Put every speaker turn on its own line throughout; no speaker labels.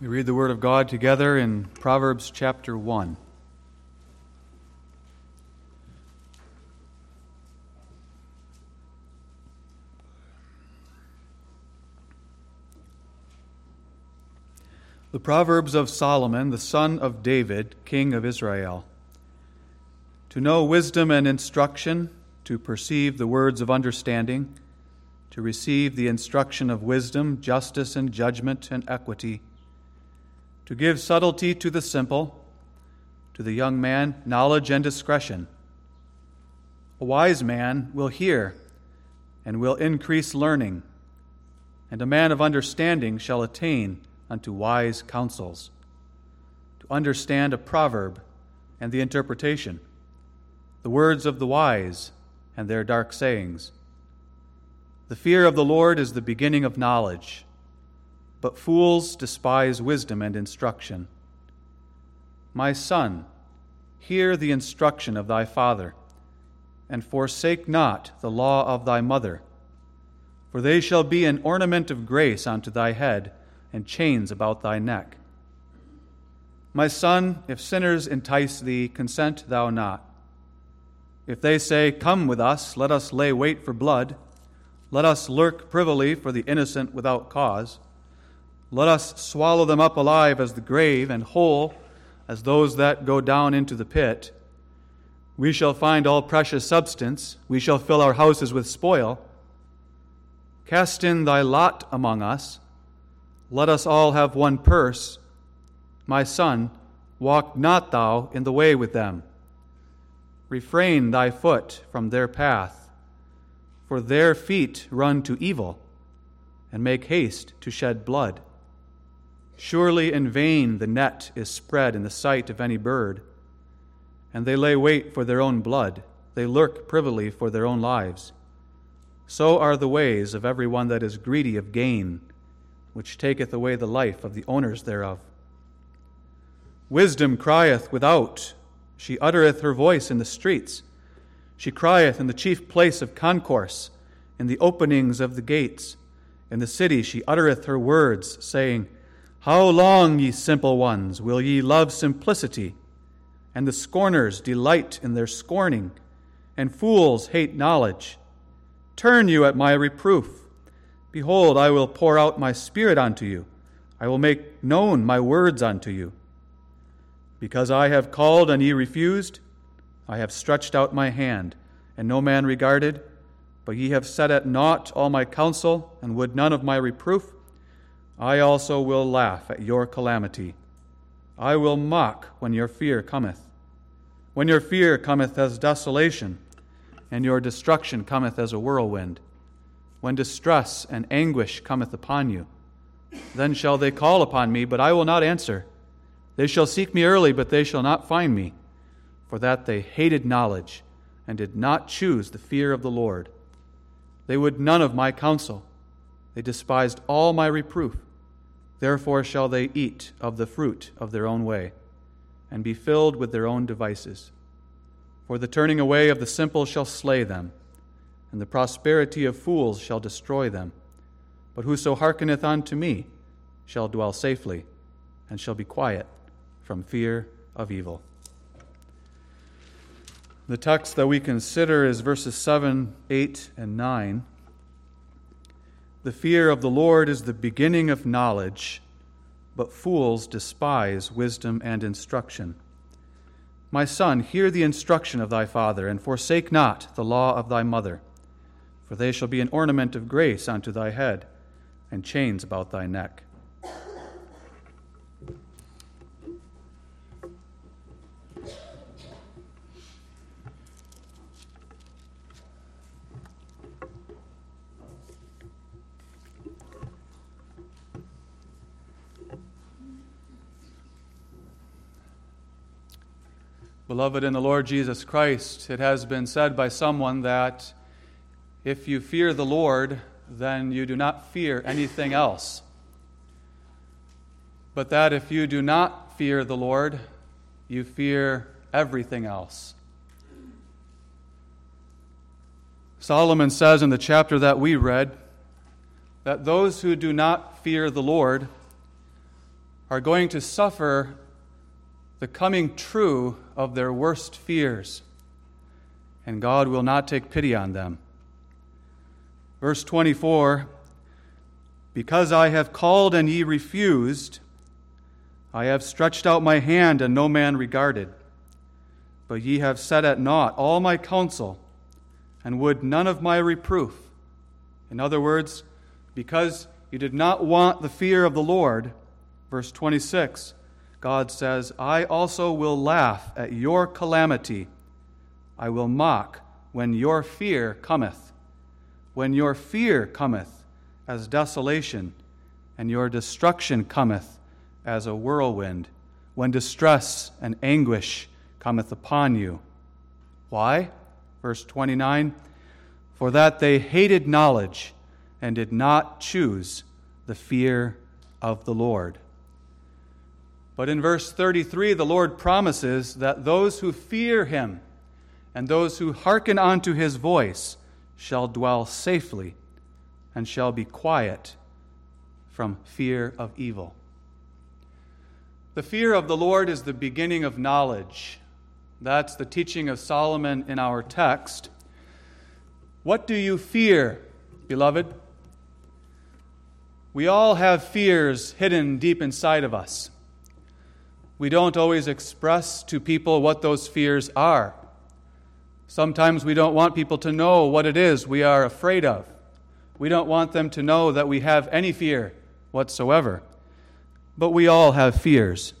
We read the Word of God together in Proverbs chapter 1. The Proverbs of Solomon, the son of David, king of Israel. To know wisdom and instruction, to perceive the words of understanding, to receive the instruction of wisdom, justice, and judgment, and equity to give subtlety to the simple, to the young man, knowledge and discretion. A wise man will hear and will increase learning, and a man of understanding shall attain unto wise counsels. To understand a proverb and the interpretation, the words of the wise and their dark sayings. The fear of the Lord is the beginning of knowledge but fools despise wisdom and instruction. My son, hear the instruction of thy father, and forsake not the law of thy mother, for they shall be an ornament of grace unto thy head, and chains about thy neck. My son, if sinners entice thee, consent thou not. If they say, Come with us, let us lay wait for blood, let us lurk privily for the innocent without cause let us swallow them up alive as the grave, and whole as those that go down into the pit. We shall find all precious substance, we shall fill our houses with spoil. Cast in thy lot among us. Let us all have one purse. My son, walk not thou in the way with them. Refrain thy foot from their path, for their feet run to evil, and make haste to shed blood. Surely in vain the net is spread in the sight of any bird, and they lay wait for their own blood, they lurk privily for their own lives. So are the ways of every one that is greedy of gain, which taketh away the life of the owners thereof. Wisdom crieth without, she uttereth her voice in the streets. She crieth in the chief place of concourse, in the openings of the gates. In the city she uttereth her words, saying, how long, ye simple ones, will ye love simplicity? And the scorners delight in their scorning, and fools hate knowledge. Turn you at my reproof. Behold, I will pour out my spirit unto you. I will make known my words unto you. Because I have called and ye refused, I have stretched out my hand, and no man regarded. But ye have set at naught all my counsel, and would none of my reproof. I also will laugh at your calamity. I will mock when your fear cometh. When your fear cometh as desolation, and your destruction cometh as a whirlwind. When distress and anguish cometh upon you, then shall they call upon me, but I will not answer. They shall seek me early, but they shall not find me, for that they hated knowledge and did not choose the fear of the Lord. They would none of my counsel. They despised all my reproof. Therefore shall they eat of the fruit of their own way, and be filled with their own devices. For the turning away of the simple shall slay them, and the prosperity of fools shall destroy them. But whoso hearkeneth unto me shall dwell safely, and shall be quiet from fear of evil. The text that we consider is verses 7, 8, and 9. The fear of the Lord is the beginning of knowledge, but fools despise wisdom and instruction. My son, hear the instruction of thy father, and forsake not the law of thy mother, for they shall be an ornament of grace unto thy head, and chains about thy neck. Beloved in the Lord Jesus Christ, it has been said by someone that if you fear the Lord, then you do not fear anything else. But that if you do not fear the Lord, you fear everything else. Solomon says in the chapter that we read that those who do not fear the Lord are going to suffer the coming true of their worst fears, and God will not take pity on them. Verse 24 Because I have called and ye refused, I have stretched out my hand and no man regarded. But ye have set at naught all my counsel, and would none of my reproof. In other words, because you did not want the fear of the Lord, verse 26, God says, I also will laugh at your calamity. I will mock when your fear cometh. When your fear cometh as desolation, and your destruction cometh as a whirlwind, when distress and anguish cometh upon you. Why? Verse 29 For that they hated knowledge and did not choose the fear of the Lord. But in verse 33, the Lord promises that those who fear him and those who hearken unto his voice shall dwell safely and shall be quiet from fear of evil. The fear of the Lord is the beginning of knowledge. That's the teaching of Solomon in our text. What do you fear, beloved? We all have fears hidden deep inside of us. We don't always express to people what those fears are. Sometimes we don't want people to know what it is we are afraid of. We don't want them to know that we have any fear whatsoever. But we all have fears.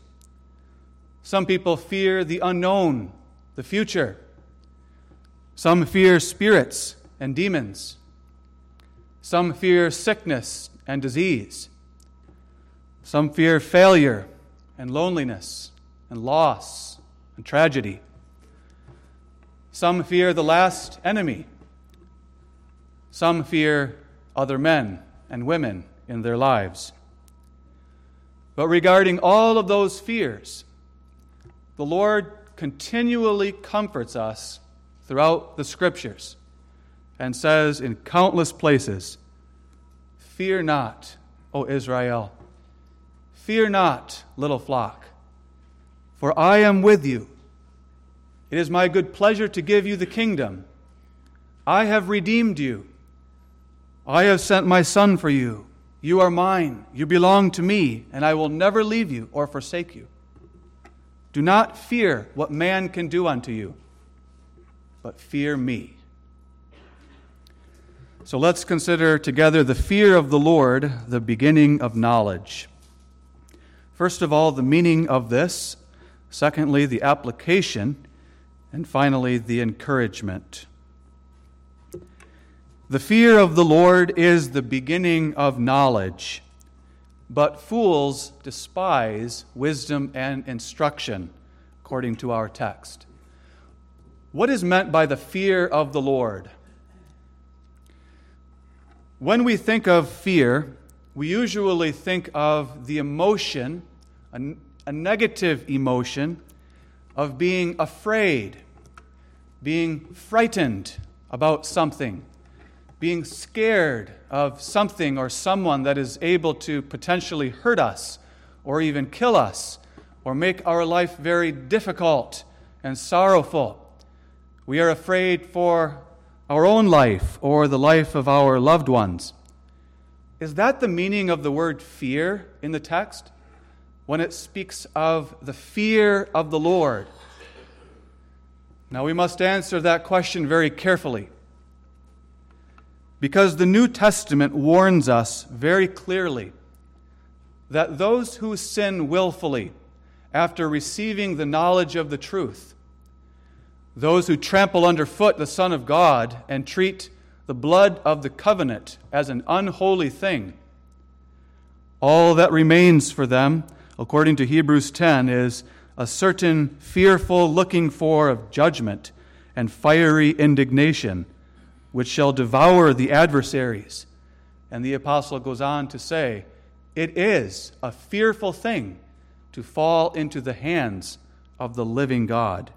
Some people fear the unknown, the future. Some fear spirits and demons. Some fear sickness and disease. Some fear failure and loneliness and loss and tragedy. Some fear the last enemy. Some fear other men and women in their lives. But regarding all of those fears, the Lord continually comforts us throughout the Scriptures and says in countless places, Fear not, O Israel. Fear not, little flock, for I am with you. It is my good pleasure to give you the kingdom. I have redeemed you. I have sent my Son for you. You are mine. You belong to me, and I will never leave you or forsake you. Do not fear what man can do unto you, but fear me. So let's consider together the fear of the Lord, the beginning of knowledge. First of all, the meaning of this. Secondly, the application. And finally, the encouragement. The fear of the Lord is the beginning of knowledge, but fools despise wisdom and instruction, according to our text. What is meant by the fear of the Lord? When we think of fear, we usually think of the emotion, a, a, negative emotion, of being afraid, being frightened about something, being scared of something or someone that is able to potentially hurt us or even kill us or make our life very difficult and sorrowful. We are afraid for our own life or the life of our loved ones. Is that the meaning of the word fear in the text? When it speaks of the fear of the Lord. Now we must answer that question very carefully. Because the New Testament warns us very clearly that those who sin willfully after receiving the knowledge of the truth those who trample underfoot the Son of God and treat the blood of the covenant as an unholy thing. All that remains for them, according to Hebrews 10, is a certain fearful looking for of judgment and fiery indignation, which shall devour the adversaries. And the apostle goes on to say, It is a fearful thing to fall into the hands of the living God.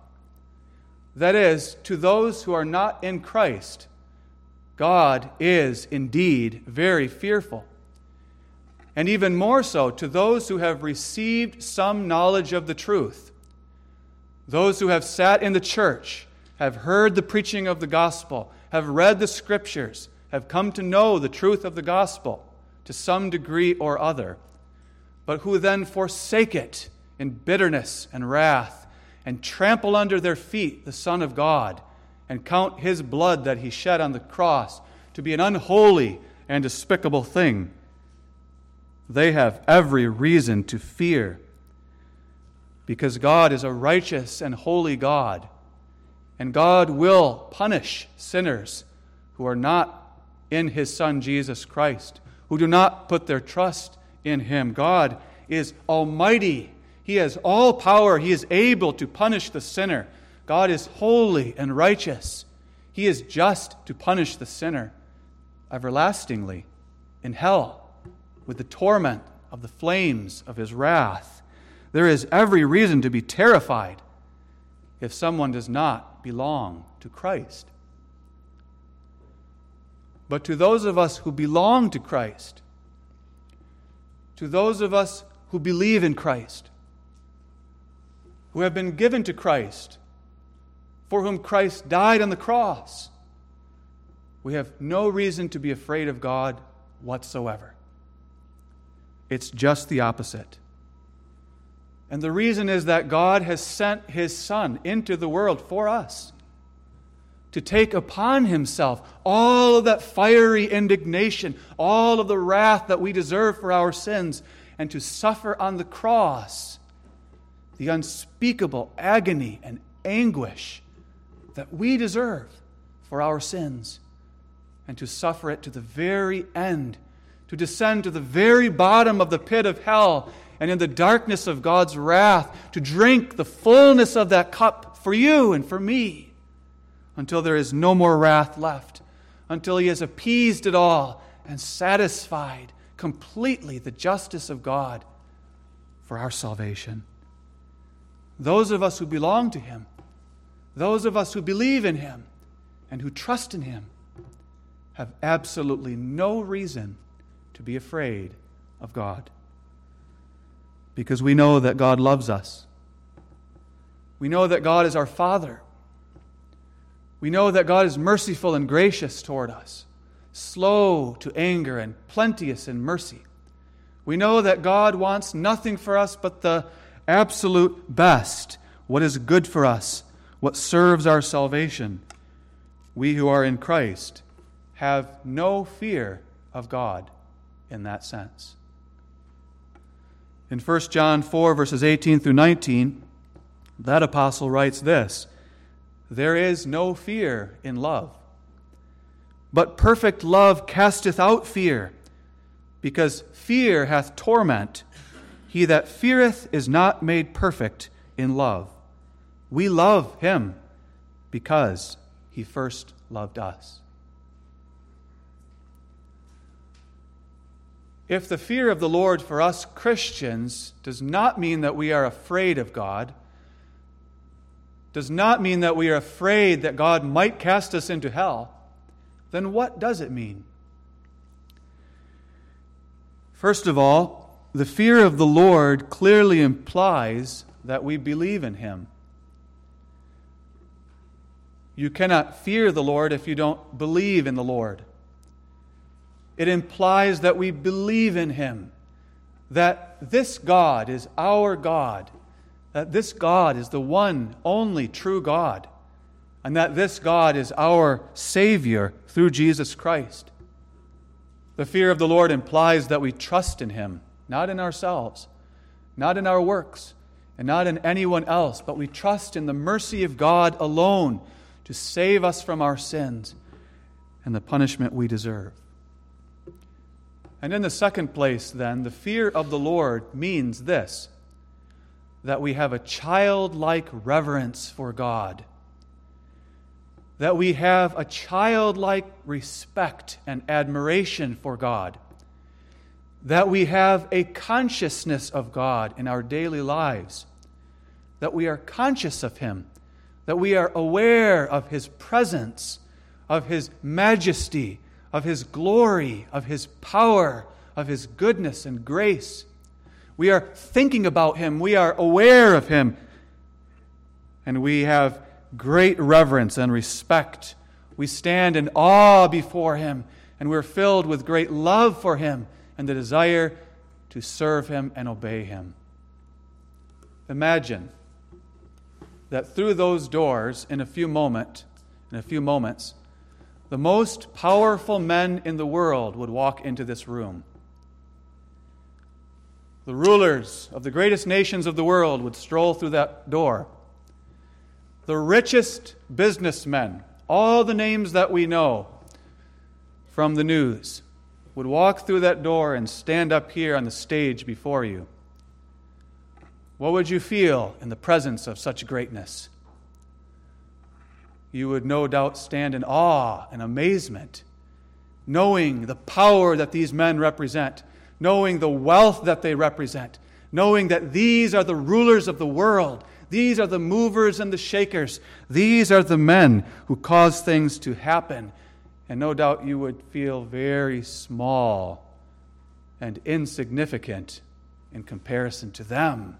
That is, to those who are not in Christ, God is indeed very fearful. And even more so to those who have received some knowledge of the truth. Those who have sat in the church, have heard the preaching of the gospel, have read the scriptures, have come to know the truth of the gospel to some degree or other, but who then forsake it in bitterness and wrath and trample under their feet the Son of God and count his blood that he shed on the cross to be an unholy and despicable thing they have every reason to fear. Because God is a righteous and holy God, and God will punish sinners who are not in His Son Jesus Christ, who do not put their trust in Him. God is almighty, He has all power, He is able to punish the sinner. God is holy and righteous, He is just to punish the sinner everlastingly in hell with the torment of the flames of his wrath. There is every reason to be terrified if someone does not belong to Christ. But to those of us who belong to Christ, to those of us who believe in Christ, who have been given to Christ, for whom Christ died on the cross, we have no reason to be afraid of God whatsoever. It's just the opposite. And the reason is that God has sent His Son into the world for us to take upon Himself all of that fiery indignation, all of the wrath that we deserve for our sins, and to suffer on the cross the unspeakable agony and anguish that we deserve for our sins, and to suffer it to the very end to descend to the very bottom of the pit of hell and in the darkness of God's wrath to drink the fullness of that cup for you and for me until there is no more wrath left, until He has appeased it all and satisfied completely the justice of God for our salvation. Those of us who belong to Him, those of us who believe in Him and who trust in Him, have absolutely no reason to be afraid of God. Because we know that God loves us. We know that God is our Father. We know that God is merciful and gracious toward us, slow to anger and plenteous in mercy. We know that God wants nothing for us but the absolute best, what is good for us, what serves our salvation. We who are in Christ have no fear of God in that sense. In 1 John 4, verses 18 through 19, that apostle writes this There is no fear in love, but perfect love casteth out fear, because fear hath torment. He that feareth is not made perfect in love. We love him because he first loved us. If the fear of the Lord for us Christians does not mean that we are afraid of God, does not mean that we are afraid that God might cast us into hell, then what does it mean? First of all, the fear of the Lord clearly implies that we believe in Him. You cannot fear the Lord if you don't believe in the Lord. It implies that we believe in Him, that this God is our God, that this God is the one, only true God, and that this God is our Savior through Jesus Christ. The fear of the Lord implies that we trust in Him, not in ourselves, not in our works, and not in anyone else, but we trust in the mercy of God alone to save us from our sins and the punishment we deserve. And in the second place, then, the fear of the Lord means this that we have a childlike reverence for God, that we have a childlike respect and admiration for God, that we have a consciousness of God in our daily lives, that we are conscious of Him, that we are aware of His presence, of His majesty of his glory, of his power, of His goodness and grace. We are thinking about Him, we are aware of Him, and we have great reverence and respect. We stand in awe before Him, and we're filled with great love for Him and the desire to serve Him and obey Him. Imagine that through those doors, in a few moment, in a few moments, the most powerful men in the world would walk into this room. The rulers of the greatest nations of the world would stroll through that door. The richest businessmen, all the names that we know from the news, would walk through that door and stand up here on the stage before you. What would you feel in the presence of such greatness? You would no doubt stand in awe and amazement, knowing the power that these men represent, knowing the wealth that they represent, knowing that these are the rulers of the world. These are the movers and the shakers. These are the men who cause things to happen. And no doubt you would feel very small and insignificant in comparison to them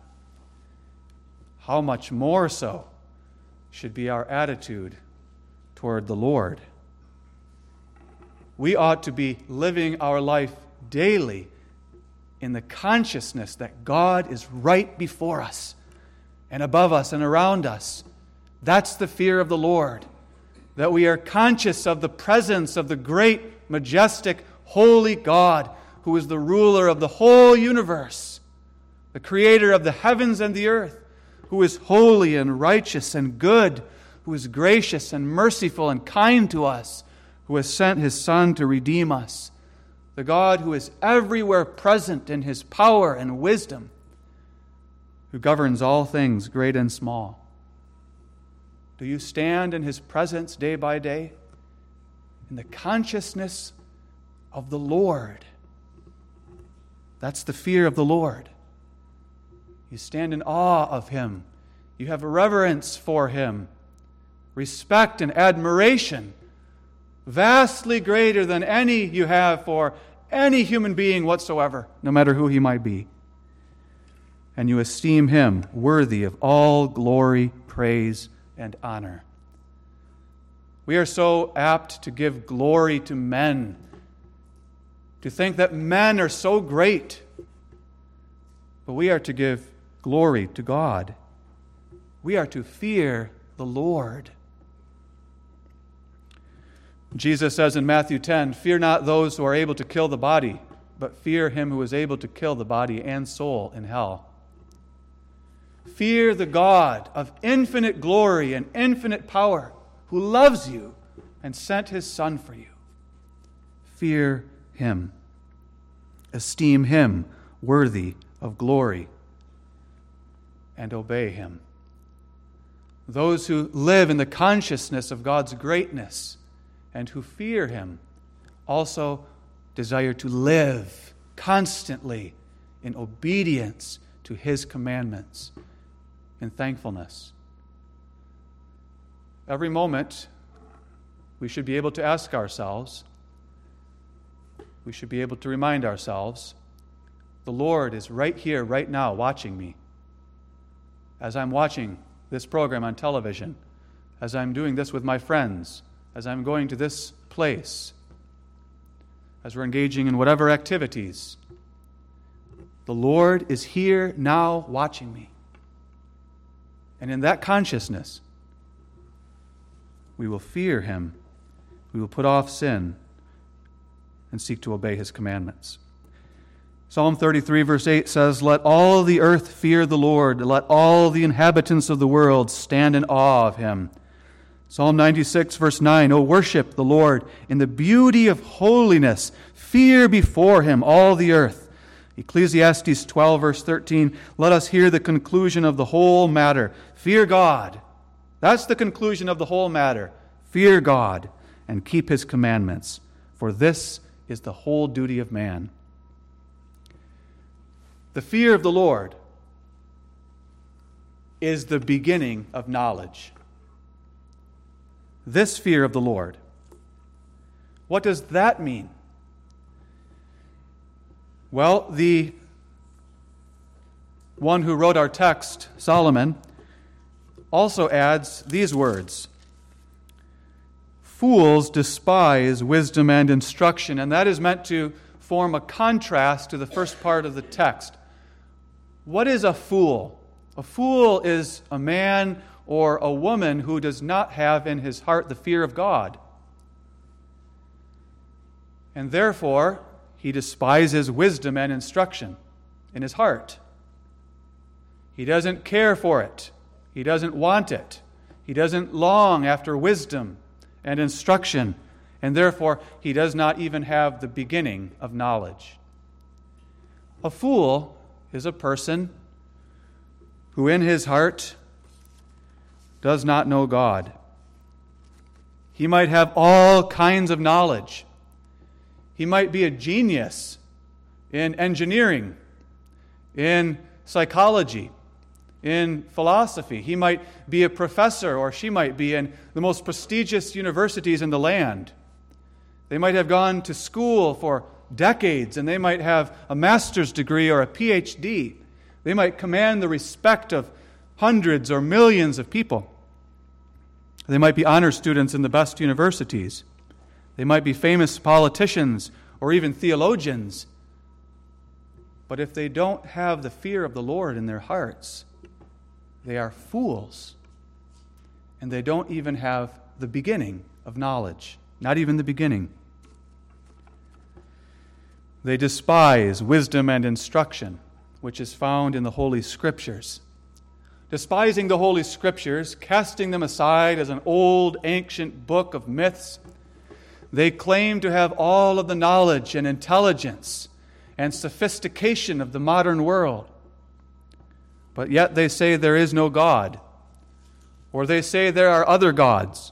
how much more so should be our attitude toward the Lord? We ought to be living our life daily in the consciousness that God is right before us and above us and around us. That's the fear of the Lord. That we are conscious of the presence of the great, majestic, holy God who is the ruler of the whole universe, the creator of the heavens and the earth who is holy and righteous and good, who is gracious and merciful and kind to us, who has sent his Son to redeem us, the God who is everywhere present in his power and wisdom, who governs all things, great and small. Do you stand in his presence day by day? In the consciousness of the Lord. That's the fear of the Lord. You stand in awe of him. You have reverence for him, respect and admiration, vastly greater than any you have for any human being whatsoever, no matter who he might be. And you esteem him worthy of all glory, praise, and honor. We are so apt to give glory to men, to think that men are so great. But we are to give glory to God. We are to fear the Lord. Jesus says in Matthew 10 Fear not those who are able to kill the body, but fear him who is able to kill the body and soul in hell. Fear the God of infinite glory and infinite power, who loves you and sent his Son for you. Fear him. Esteem him worthy of glory and obey him. Those who live in the consciousness of God's greatness and who fear him also desire to live constantly in obedience to his commandments in thankfulness. Every moment, we should be able to ask ourselves, we should be able to remind ourselves, the Lord is right here, right now, watching me as I'm watching this program on television, as I'm doing this with my friends, as I'm going to this place, as we're engaging in whatever activities. The Lord is here now watching me. And in that consciousness, we will fear Him, we will put off sin, and seek to obey His commandments. Psalm 33, verse 8 says, Let all the earth fear the Lord, let all the inhabitants of the world stand in awe of him. Psalm 96, verse 9, O worship the Lord in the beauty of holiness, fear before him all the earth. Ecclesiastes 12, verse 13, let us hear the conclusion of the whole matter. Fear God. That's the conclusion of the whole matter. Fear God and keep his commandments, for this is the whole duty of man. The fear of the Lord is the beginning of knowledge. This fear of the Lord. What does that mean? Well, the one who wrote our text, Solomon, also adds these words Fools despise wisdom and instruction, and that is meant to form a contrast to the first part of the text. What is a fool? A fool is a man or a woman who does not have in his heart the fear of God. And therefore, he despises wisdom and instruction in his heart. He doesn't care for it. He doesn't want it. He doesn't long after wisdom and instruction. And therefore, he does not even have the beginning of knowledge. A fool is a person who in his heart does not know God. He might have all kinds of knowledge. He might be a genius in engineering, in psychology, in philosophy. He might be a professor, or she might be in the most prestigious universities in the land. They might have gone to school for decades, and they might have a master's degree or a PhD. They might command the respect of hundreds or millions of people. They might be honor students in the best universities. They might be famous politicians or even theologians. But if they don't have the fear of the Lord in their hearts, they are fools. And they don't even have the beginning of knowledge, not even the beginning. They despise wisdom and instruction, which is found in the Holy Scriptures despising the Holy Scriptures, casting them aside as an old, ancient book of myths. They claim to have all of the knowledge and intelligence and sophistication of the modern world. But yet they say there is no God, or they say there are other gods,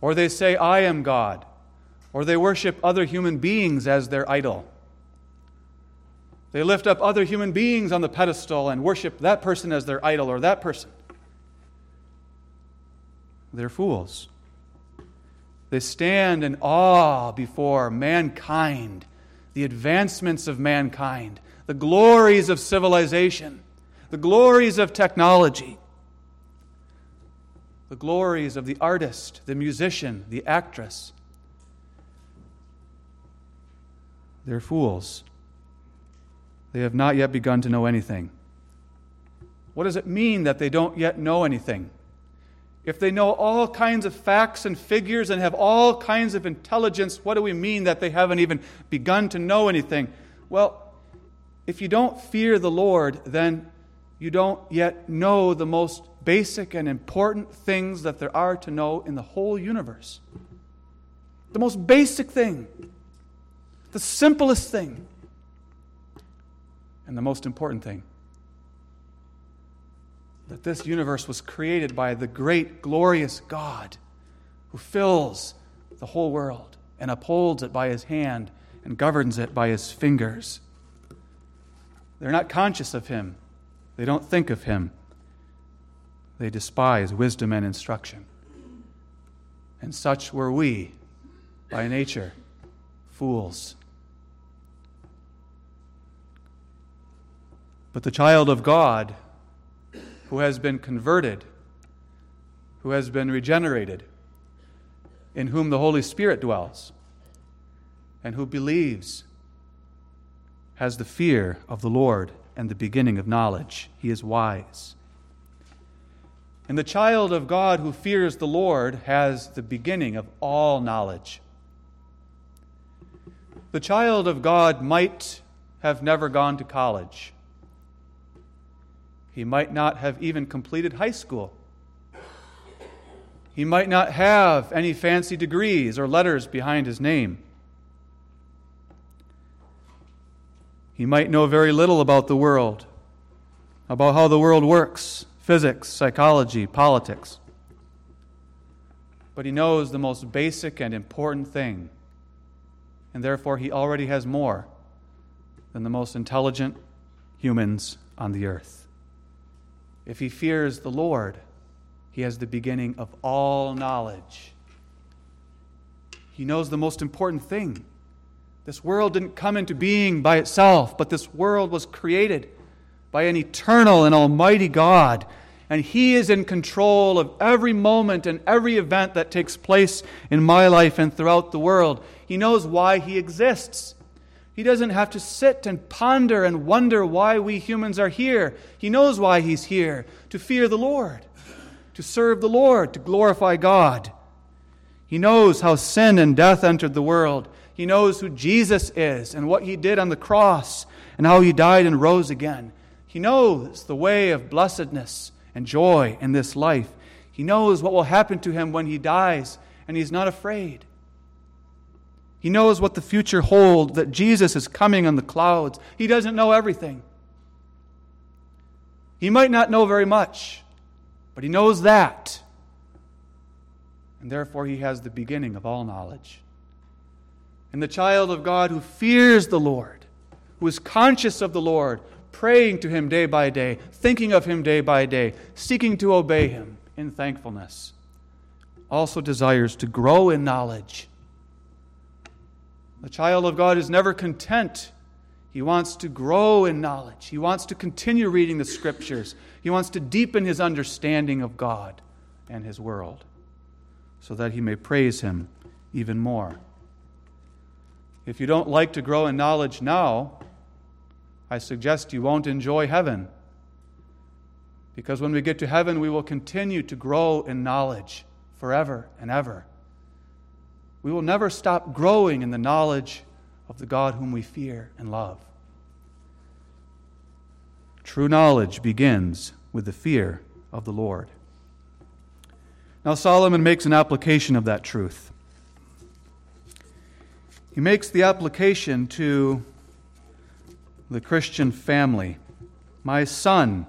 or they say I am God, or they worship other human beings as their idol. They lift up other human beings on the pedestal and worship that person as their idol or that person. They're fools. They stand in awe before mankind, the advancements of mankind, the glories of civilization, the glories of technology, the glories of the artist, the musician, the actress. They're fools. They have not yet begun to know anything. What does it mean that they don't yet know anything? If they know all kinds of facts and figures and have all kinds of intelligence, what do we mean that they haven't even begun to know anything? Well, if you don't fear the Lord, then you don't yet know the most basic and important things that there are to know in the whole universe. The most basic thing, the simplest thing and the most important thing that this universe was created by the great, glorious God who fills the whole world and upholds it by his hand and governs it by his fingers. They're not conscious of him, they don't think of him. They despise wisdom and instruction. And such were we by nature, fools. But the child of God who has been converted, who has been regenerated, in whom the Holy Spirit dwells, and who believes, has the fear of the Lord and the beginning of knowledge. He is wise. And the child of God who fears the Lord has the beginning of all knowledge. The child of God might have never gone to college. He might not have even completed high school. He might not have any fancy degrees or letters behind his name. He might know very little about the world, about how the world works physics, psychology, politics. But he knows the most basic and important thing, and therefore he already has more than the most intelligent humans on the earth. If he fears the Lord, he has the beginning of all knowledge. He knows the most important thing This world didn't come into being by itself, but this world was created by an eternal and almighty God. And He is in control of every moment and every event that takes place in my life and throughout the world. He knows why He exists. He doesn't have to sit and ponder and wonder why we humans are here. He knows why He's here to fear the Lord, to serve the Lord, to glorify God. He knows how sin and death entered the world. He knows who Jesus is and what he did on the cross and how he died and rose again. He knows the way of blessedness and joy in this life. He knows what will happen to him when he dies, and he's not afraid. He knows what the future holds, that Jesus is coming on the clouds. He doesn't know everything. He might not know very much, but he knows that. And therefore, he has the beginning of all knowledge. And the child of God who fears the Lord, who is conscious of the Lord, praying to him day by day, thinking of him day by day, seeking to obey him in thankfulness, also desires to grow in knowledge. The child of God is never content. He wants to grow in knowledge. He wants to continue reading the scriptures. He wants to deepen his understanding of God and his world so that he may praise him even more. If you don't like to grow in knowledge now, I suggest you won't enjoy heaven. Because when we get to heaven, we will continue to grow in knowledge forever and ever. We will never stop growing in the knowledge of the God whom we fear and love. True knowledge begins with the fear of the Lord. Now, Solomon makes an application of that truth. He makes the application to the Christian family My son,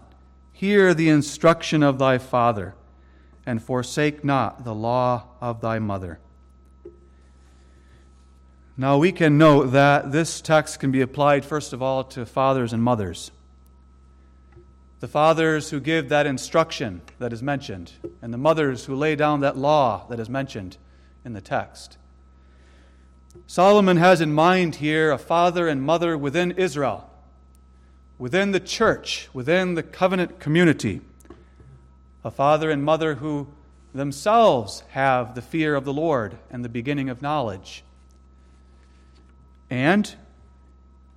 hear the instruction of thy father, and forsake not the law of thy mother. Now, we can note that this text can be applied, first of all, to fathers and mothers. The fathers who give that instruction that is mentioned, and the mothers who lay down that law that is mentioned in the text. Solomon has in mind here a father and mother within Israel, within the church, within the covenant community. A father and mother who themselves have the fear of the Lord and the beginning of knowledge. And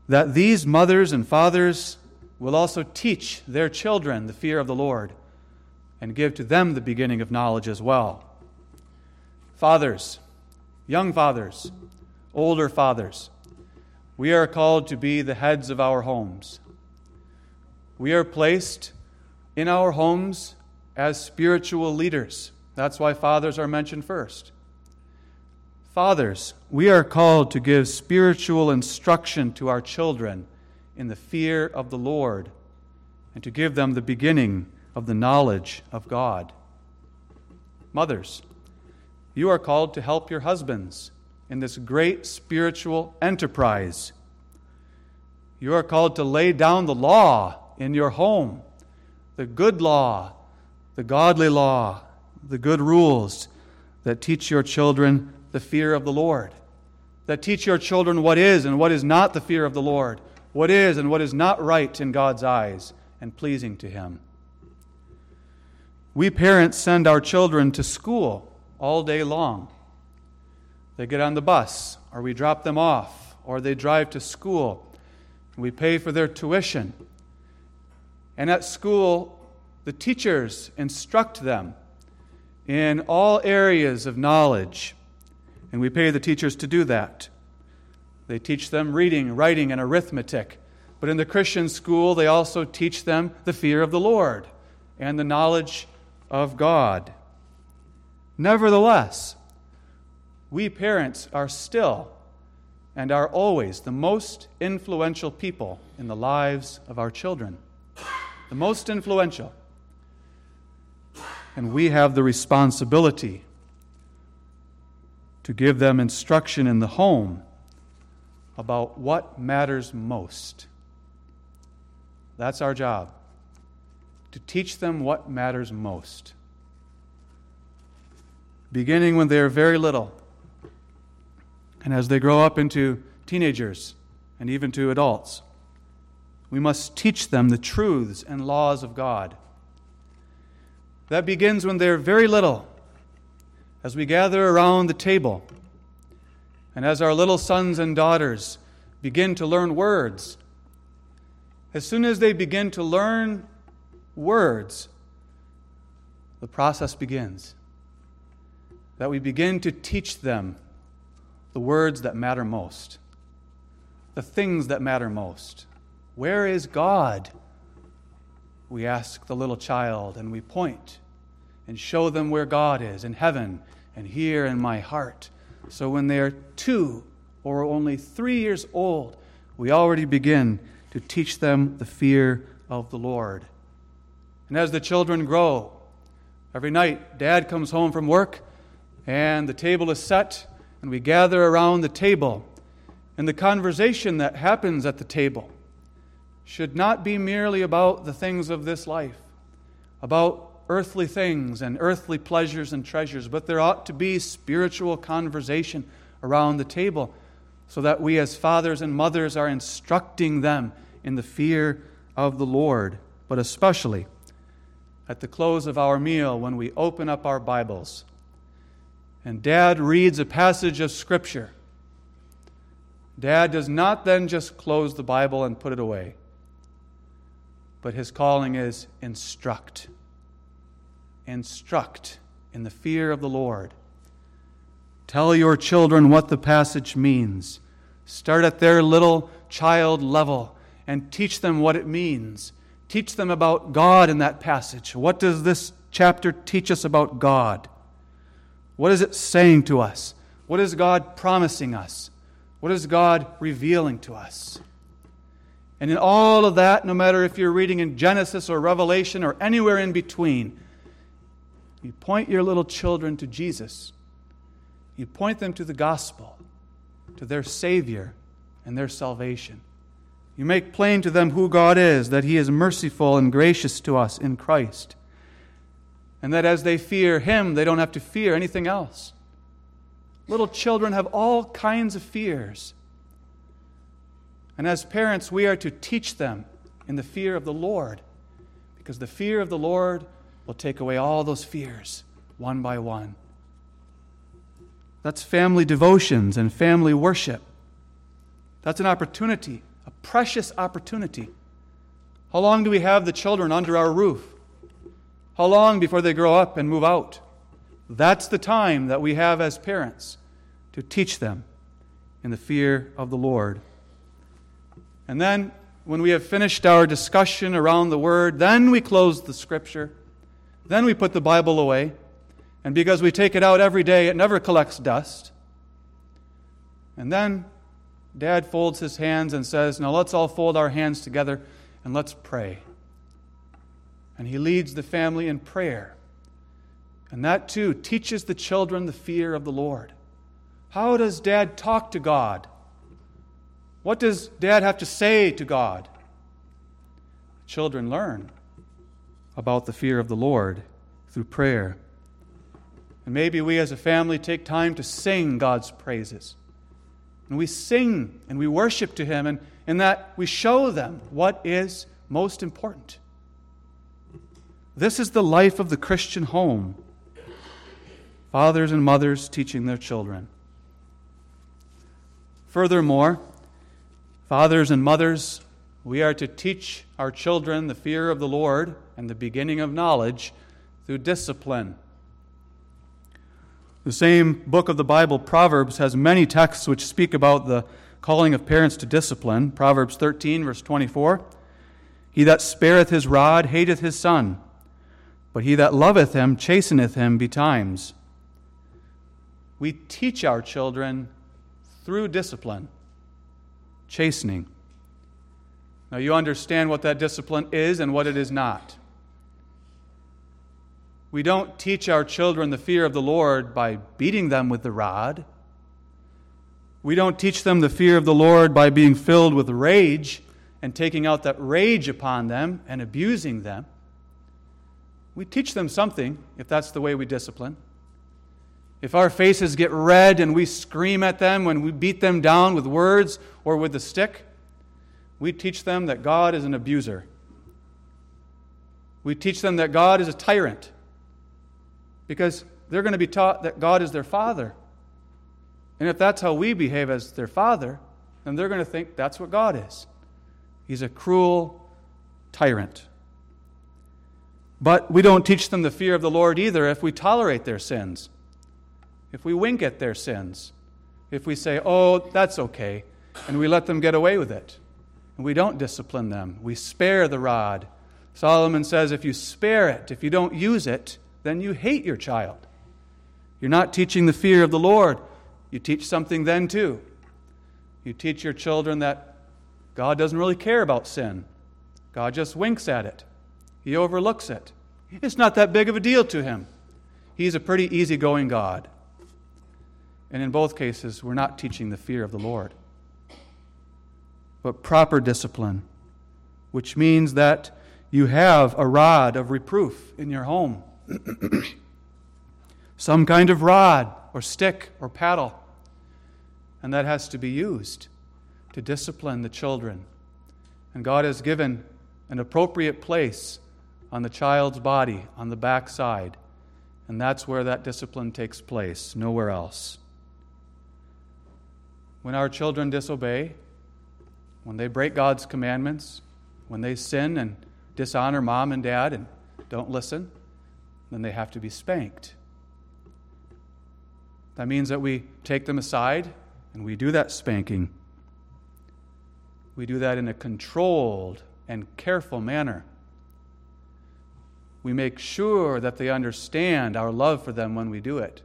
that these mothers and fathers will also teach their children the fear of the Lord and give to them the beginning of knowledge as well. Fathers, young fathers, older fathers, we are called to be the heads of our homes. We are placed in our homes as spiritual leaders. That's why fathers are mentioned first. Fathers, we are called to give spiritual instruction to our children in the fear of the Lord and to give them the beginning of the knowledge of God. Mothers, you are called to help your husbands in this great spiritual enterprise. You are called to lay down the law in your home, the good law, the godly law, the good rules that teach your children the fear of the Lord, that teach your children what is and what is not the fear of the Lord, what is and what is not right in God's eyes and pleasing to Him. We parents send our children to school all day long. They get on the bus, or we drop them off, or they drive to school. We pay for their tuition. And at school, the teachers instruct them in all areas of knowledge. And we pay the teachers to do that. They teach them reading, writing, and arithmetic. But in the Christian school, they also teach them the fear of the Lord and the knowledge of God. Nevertheless, we parents are still and are always the most influential people in the lives of our children. The most influential. And we have the responsibility to give them instruction in the home about what matters most. That's our job, to teach them what matters most. Beginning when they are very little and as they grow up into teenagers, and even to adults. We must teach them the truths and laws of God. That begins when they're very little, as we gather around the table, and as our little sons and daughters begin to learn words. As soon as they begin to learn words, the process begins. That we begin to teach them the words that matter most, the things that matter most. Where is God? We ask the little child and we point and show them where God is in heaven and here in my heart. So when they are two or only three years old, we already begin to teach them the fear of the Lord. And as the children grow, every night dad comes home from work and the table is set and we gather around the table. And the conversation that happens at the table should not be merely about the things of this life, about earthly things and earthly pleasures and treasures, but there ought to be spiritual conversation around the table so that we, as fathers and mothers, are instructing them in the fear of the Lord, but especially at the close of our meal when we open up our Bibles and Dad reads a passage of Scripture. Dad does not then just close the Bible and put it away, but his calling is instruct. Instruct in the fear of the Lord. Tell your children what the passage means. Start at their little child level and teach them what it means. Teach them about God in that passage. What does this chapter teach us about God? What is it saying to us? What is God promising us? What is God revealing to us? And in all of that, no matter if you're reading in Genesis or Revelation or anywhere in between, you point your little children to Jesus. You point them to the gospel, to their Savior and their salvation. You make plain to them who God is, that He is merciful and gracious to us in Christ and that as they fear Him, they don't have to fear anything else. Little children have all kinds of fears. And as parents, we are to teach them in the fear of the Lord, because the fear of the Lord will take away all those fears one by one. That's family devotions and family worship. That's an opportunity, a precious opportunity. How long do we have the children under our roof? How long before they grow up and move out? That's the time that we have as parents to teach them in the fear of the Lord. And then, when we have finished our discussion around the Word, then we close the Scripture. Then we put the Bible away. And because we take it out every day, it never collects dust. And then Dad folds his hands and says, Now let's all fold our hands together and let's pray and he leads the family in prayer. And that too teaches the children the fear of the Lord. How does dad talk to God? What does dad have to say to God? Children learn about the fear of the Lord through prayer. And maybe we as a family take time to sing God's praises. And we sing and we worship to Him, and in that we show them what is most important. This is the life of the Christian home. Fathers and mothers teaching their children. Furthermore, fathers and mothers, we are to teach our children the fear of the Lord and the beginning of knowledge through discipline. The same book of the Bible, Proverbs, has many texts which speak about the calling of parents to discipline. Proverbs 13, verse 24 He that spareth his rod hateth his son but he that loveth him chasteneth him betimes. We teach our children through discipline, chastening. Now, you understand what that discipline is and what it is not. We don't teach our children the fear of the Lord by beating them with the rod. We don't teach them the fear of the Lord by being filled with rage and taking out that rage upon them and abusing them. We teach them something if that's the way we discipline. if our faces get red and we scream at them when we beat them down with words or with a stick, we teach them that God is an abuser. We teach them that God is a tyrant because they're going to be taught that God is their father. And if that's how we behave as their father, then they're going to think that's what God is. He's a cruel tyrant. But we don't teach them the fear of the Lord either if we tolerate their sins, if we wink at their sins, if we say, oh, that's okay, and we let them get away with it. And we don't discipline them. We spare the rod. Solomon says if you spare it, if you don't use it, then you hate your child. You're not teaching the fear of the Lord. You teach something then, too. You teach your children that God doesn't really care about sin, God just winks at it, He overlooks it. It's not that big of a deal to Him. He's a pretty easygoing God. And in both cases, we're not teaching the fear of the Lord, but proper discipline, which means that you have a rod of reproof in your home. Some kind of rod or stick or paddle. And that has to be used to discipline the children. And God has given an appropriate place on the child's body, on the backside. And that's where that discipline takes place, nowhere else. When our children disobey, when they break God's commandments, when they sin and dishonor mom and dad and don't listen, then they have to be spanked. That means that we take them aside and we do that spanking. We do that in a controlled and careful manner. We make sure that they understand our love for them when we do it.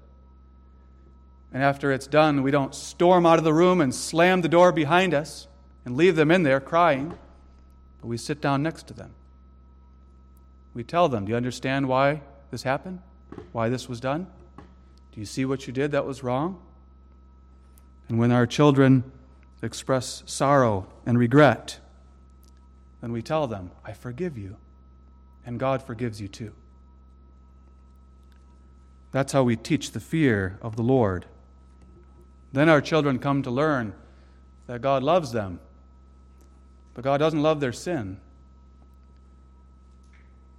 And after it's done, we don't storm out of the room and slam the door behind us and leave them in there crying, but we sit down next to them. We tell them, Do you understand why this happened? Why this was done? Do you see what you did that was wrong? And when our children express sorrow and regret, then we tell them, I forgive you, and God forgives you too. That's how we teach the fear of the Lord. Then our children come to learn that God loves them, but God doesn't love their sin,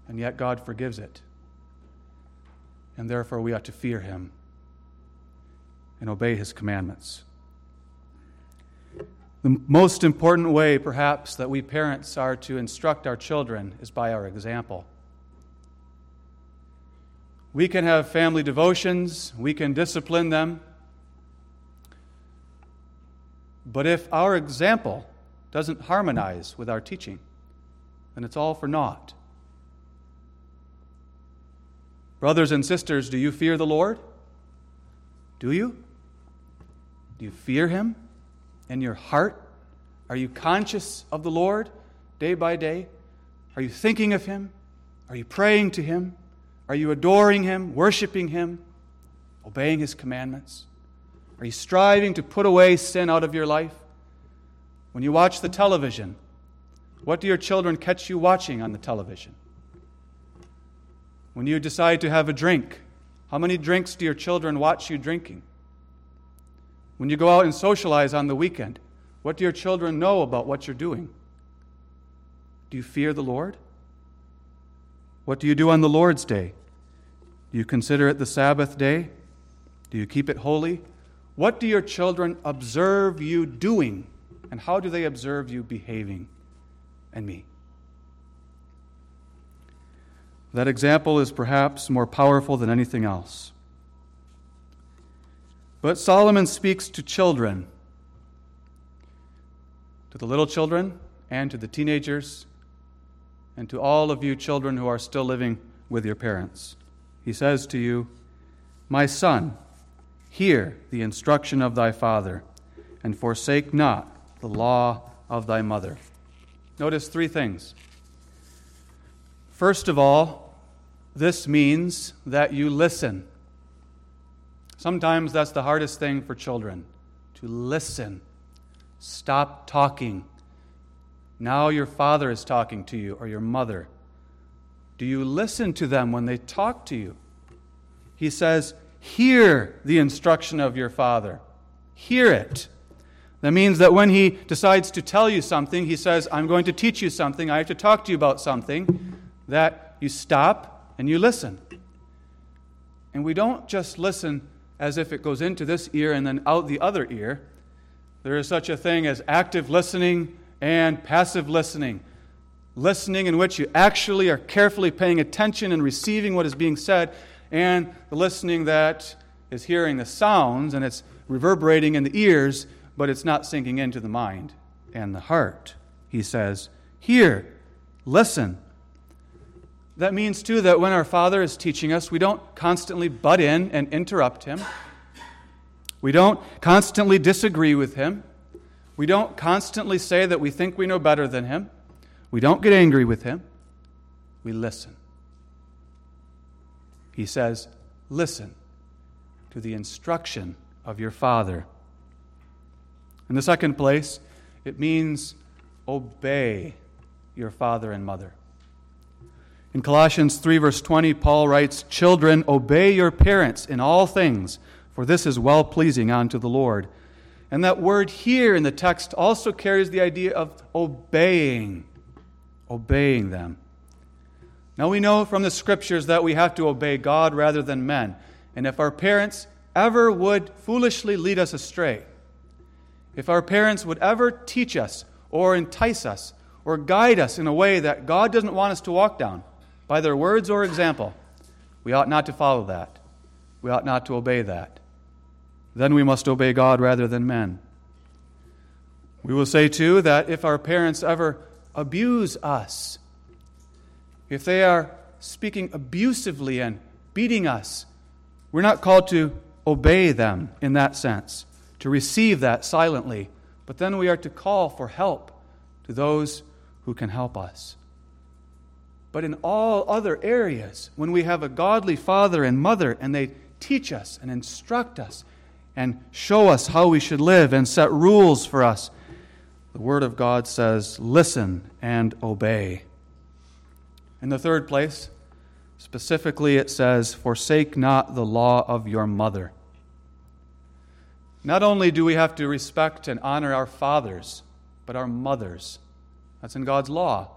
and yet God forgives it. And therefore, we ought to fear Him and obey his commandments. The most important way, perhaps, that we parents are to instruct our children is by our example. We can have family devotions, we can discipline them. But if our example doesn't harmonize with our teaching, then it's all for naught. Brothers and sisters, do you fear the Lord? Do you? Do you fear him in your heart? Are you conscious of the Lord day by day? Are you thinking of him? Are you praying to him? Are you adoring him, worshiping him, obeying his commandments? Are you striving to put away sin out of your life? When you watch the television, what do your children catch you watching on the television? When you decide to have a drink, how many drinks do your children watch you drinking? When you go out and socialize on the weekend, what do your children know about what you're doing? Do you fear the Lord? What do you do on the Lord's day? Do you consider it the Sabbath day? Do you keep it holy? What do your children observe you doing? And how do they observe you behaving and me? That example is perhaps more powerful than anything else. But Solomon speaks to children, to the little children, and to the teenagers, and to all of you children who are still living with your parents. He says to you, My son, hear the instruction of thy father, and forsake not the law of thy mother. Notice three things. First of all, this means that you listen. Sometimes that's the hardest thing for children to listen. Stop talking. Now your father is talking to you or your mother. Do you listen to them when they talk to you? He says, Hear the instruction of your father. Hear it. That means that when he decides to tell you something, he says, I'm going to teach you something, I have to talk to you about something, that you stop and you listen. And we don't just listen as if it goes into this ear and then out the other ear. There is such a thing as active listening and passive listening. Listening in which you actually are carefully paying attention and receiving what is being said, and the listening that is hearing the sounds and it's reverberating in the ears but it's not sinking into the mind and the heart. He says, Hear, listen. That means, too, that when our Father is teaching us, we don't constantly butt in and interrupt Him. We don't constantly disagree with Him. We don't constantly say that we think we know better than Him. We don't get angry with Him. We listen. He says, Listen to the instruction of your Father. In the second place, it means obey your father and mother. In Colossians 3, verse 20, Paul writes, Children, obey your parents in all things, for this is well pleasing unto the Lord. And that word here in the text also carries the idea of obeying, obeying them. Now we know from the scriptures that we have to obey God rather than men. And if our parents ever would foolishly lead us astray, if our parents would ever teach us or entice us or guide us in a way that God doesn't want us to walk down by their words or example, we ought not to follow that. We ought not to obey that. Then we must obey God rather than men. We will say, too, that if our parents ever abuse us, if they are speaking abusively and beating us, we're not called to obey them in that sense to receive that silently, but then we are to call for help to those who can help us. But in all other areas, when we have a godly father and mother and they teach us and instruct us and show us how we should live and set rules for us, the Word of God says, listen and obey. In the third place, specifically, it says, forsake not the law of your mother. Not only do we have to respect and honor our fathers, but our mothers. That's in God's law.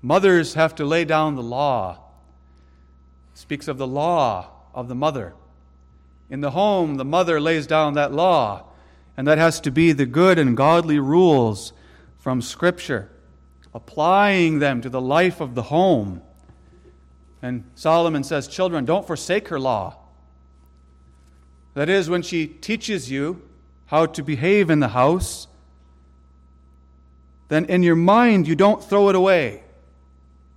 Mothers have to lay down the law. It speaks of the law of the mother. In the home, the mother lays down that law, and that has to be the good and godly rules from Scripture, applying them to the life of the home. And Solomon says, Children, don't forsake her law. That is, when she teaches you how to behave in the house, then in your mind you don't throw it away.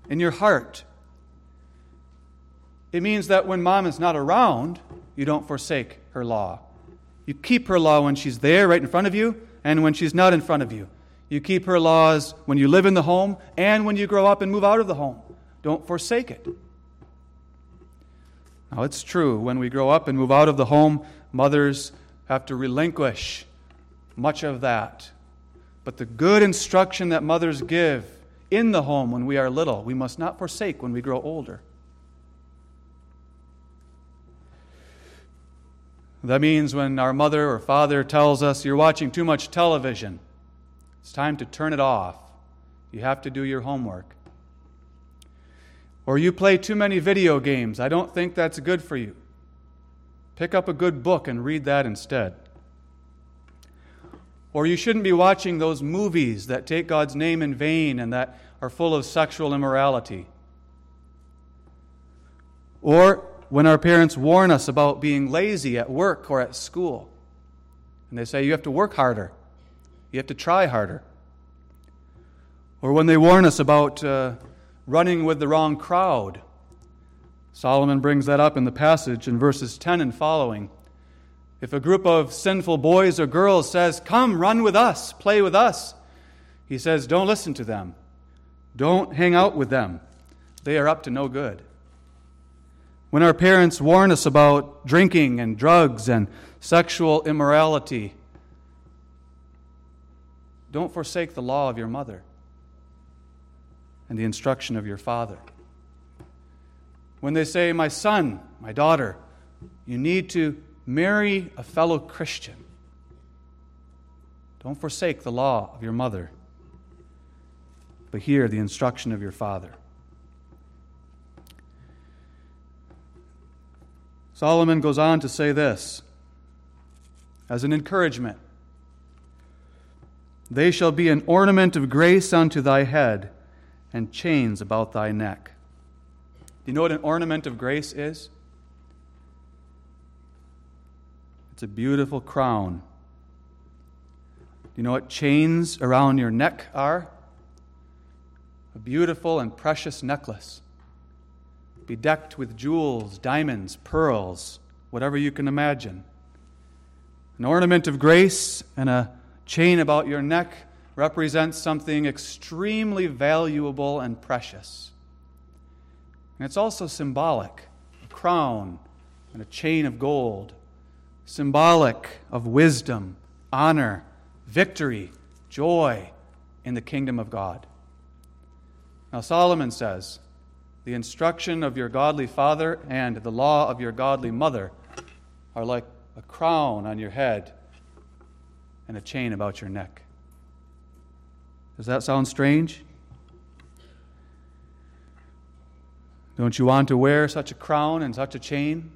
In your heart. It means that when mom is not around, you don't forsake her law. You keep her law when she's there, right in front of you, and when she's not in front of you. You keep her laws when you live in the home and when you grow up and move out of the home. Don't forsake it. Now, it's true, when we grow up and move out of the home, mothers have to relinquish much of that. But the good instruction that mothers give in the home when we are little, we must not forsake when we grow older. That means when our mother or father tells us, You're watching too much television, it's time to turn it off. You have to do your homework. Or you play too many video games. I don't think that's good for you. Pick up a good book and read that instead. Or you shouldn't be watching those movies that take God's name in vain and that are full of sexual immorality. Or when our parents warn us about being lazy at work or at school, and they say you have to work harder, you have to try harder. Or when they warn us about uh, running with the wrong crowd. Solomon brings that up in the passage in verses 10 and following. If a group of sinful boys or girls says, Come, run with us, play with us, he says, Don't listen to them. Don't hang out with them. They are up to no good. When our parents warn us about drinking and drugs and sexual immorality, don't forsake the law of your mother and the instruction of your father. When they say, My son, my daughter, You need to marry a fellow Christian. Don't forsake the law of your mother, but hear the instruction of your father. Solomon goes on to say this as an encouragement They shall be an ornament of grace unto thy head, and chains about thy neck. Do you know what an ornament of grace is? It's a beautiful crown. Do you know what chains around your neck are? A beautiful and precious necklace, bedecked with jewels, diamonds, pearls, whatever you can imagine. An ornament of grace and a chain about your neck represents something extremely valuable and precious. And it's also symbolic a crown and a chain of gold symbolic of wisdom, honor, victory, joy in the kingdom of God. Now, Solomon says, The instruction of your godly father and the law of your godly mother are like a crown on your head and a chain about your neck. Does that sound strange? Don't you want to wear such a crown and such a chain?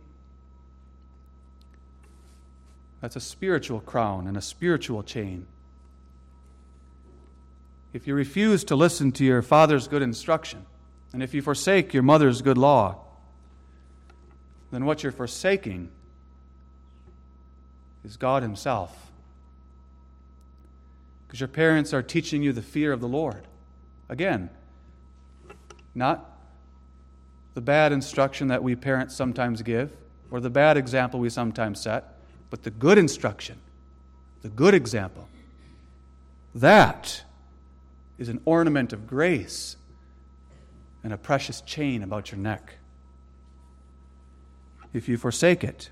That's a spiritual crown and a spiritual chain. If you refuse to listen to your father's good instruction, and if you forsake your mother's good law, then what you're forsaking is God Himself. Because your parents are teaching you the fear of the Lord. Again, not the bad instruction that we parents sometimes give or the bad example we sometimes set, but the good instruction, the good example, that is an ornament of grace and a precious chain about your neck. If you forsake it,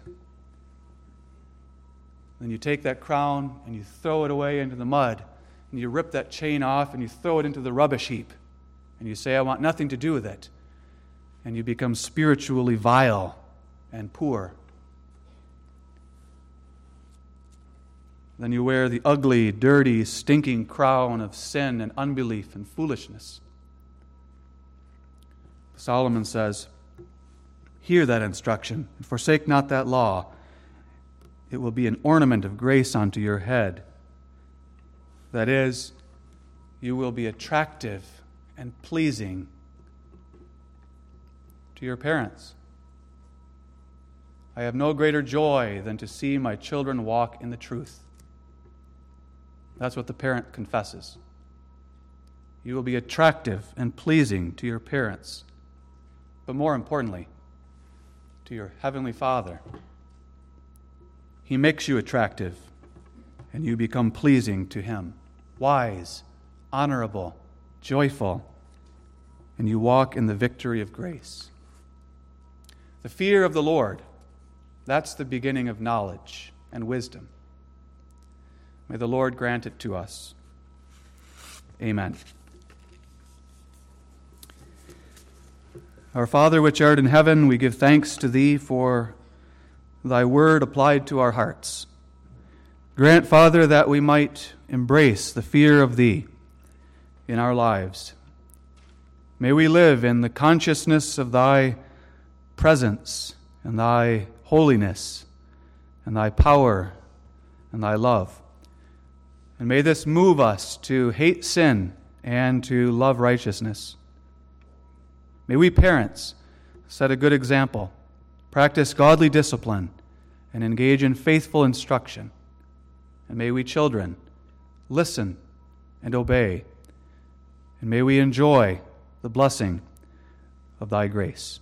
then you take that crown and you throw it away into the mud, and you rip that chain off and you throw it into the rubbish heap, and you say, I want nothing to do with it. And you become spiritually vile and poor. Then you wear the ugly, dirty, stinking crown of sin and unbelief and foolishness. Solomon says, Hear that instruction, and forsake not that law. It will be an ornament of grace unto your head. That is, you will be attractive and pleasing to your parents. I have no greater joy than to see my children walk in the truth. That's what the parent confesses. You will be attractive and pleasing to your parents, but more importantly, to your Heavenly Father. He makes you attractive, and you become pleasing to Him, wise, honorable, joyful, and you walk in the victory of grace. The fear of the Lord, that's the beginning of knowledge and wisdom. May the Lord grant it to us. Amen. Our Father, which art in heaven, we give thanks to Thee for Thy word applied to our hearts. Grant, Father, that we might embrace the fear of Thee in our lives. May we live in the consciousness of Thy presence and Thy holiness and Thy power and Thy love. And may this move us to hate sin and to love righteousness. May we parents set a good example, practice godly discipline, and engage in faithful instruction. And may we children listen and obey. And may we enjoy the blessing of thy grace.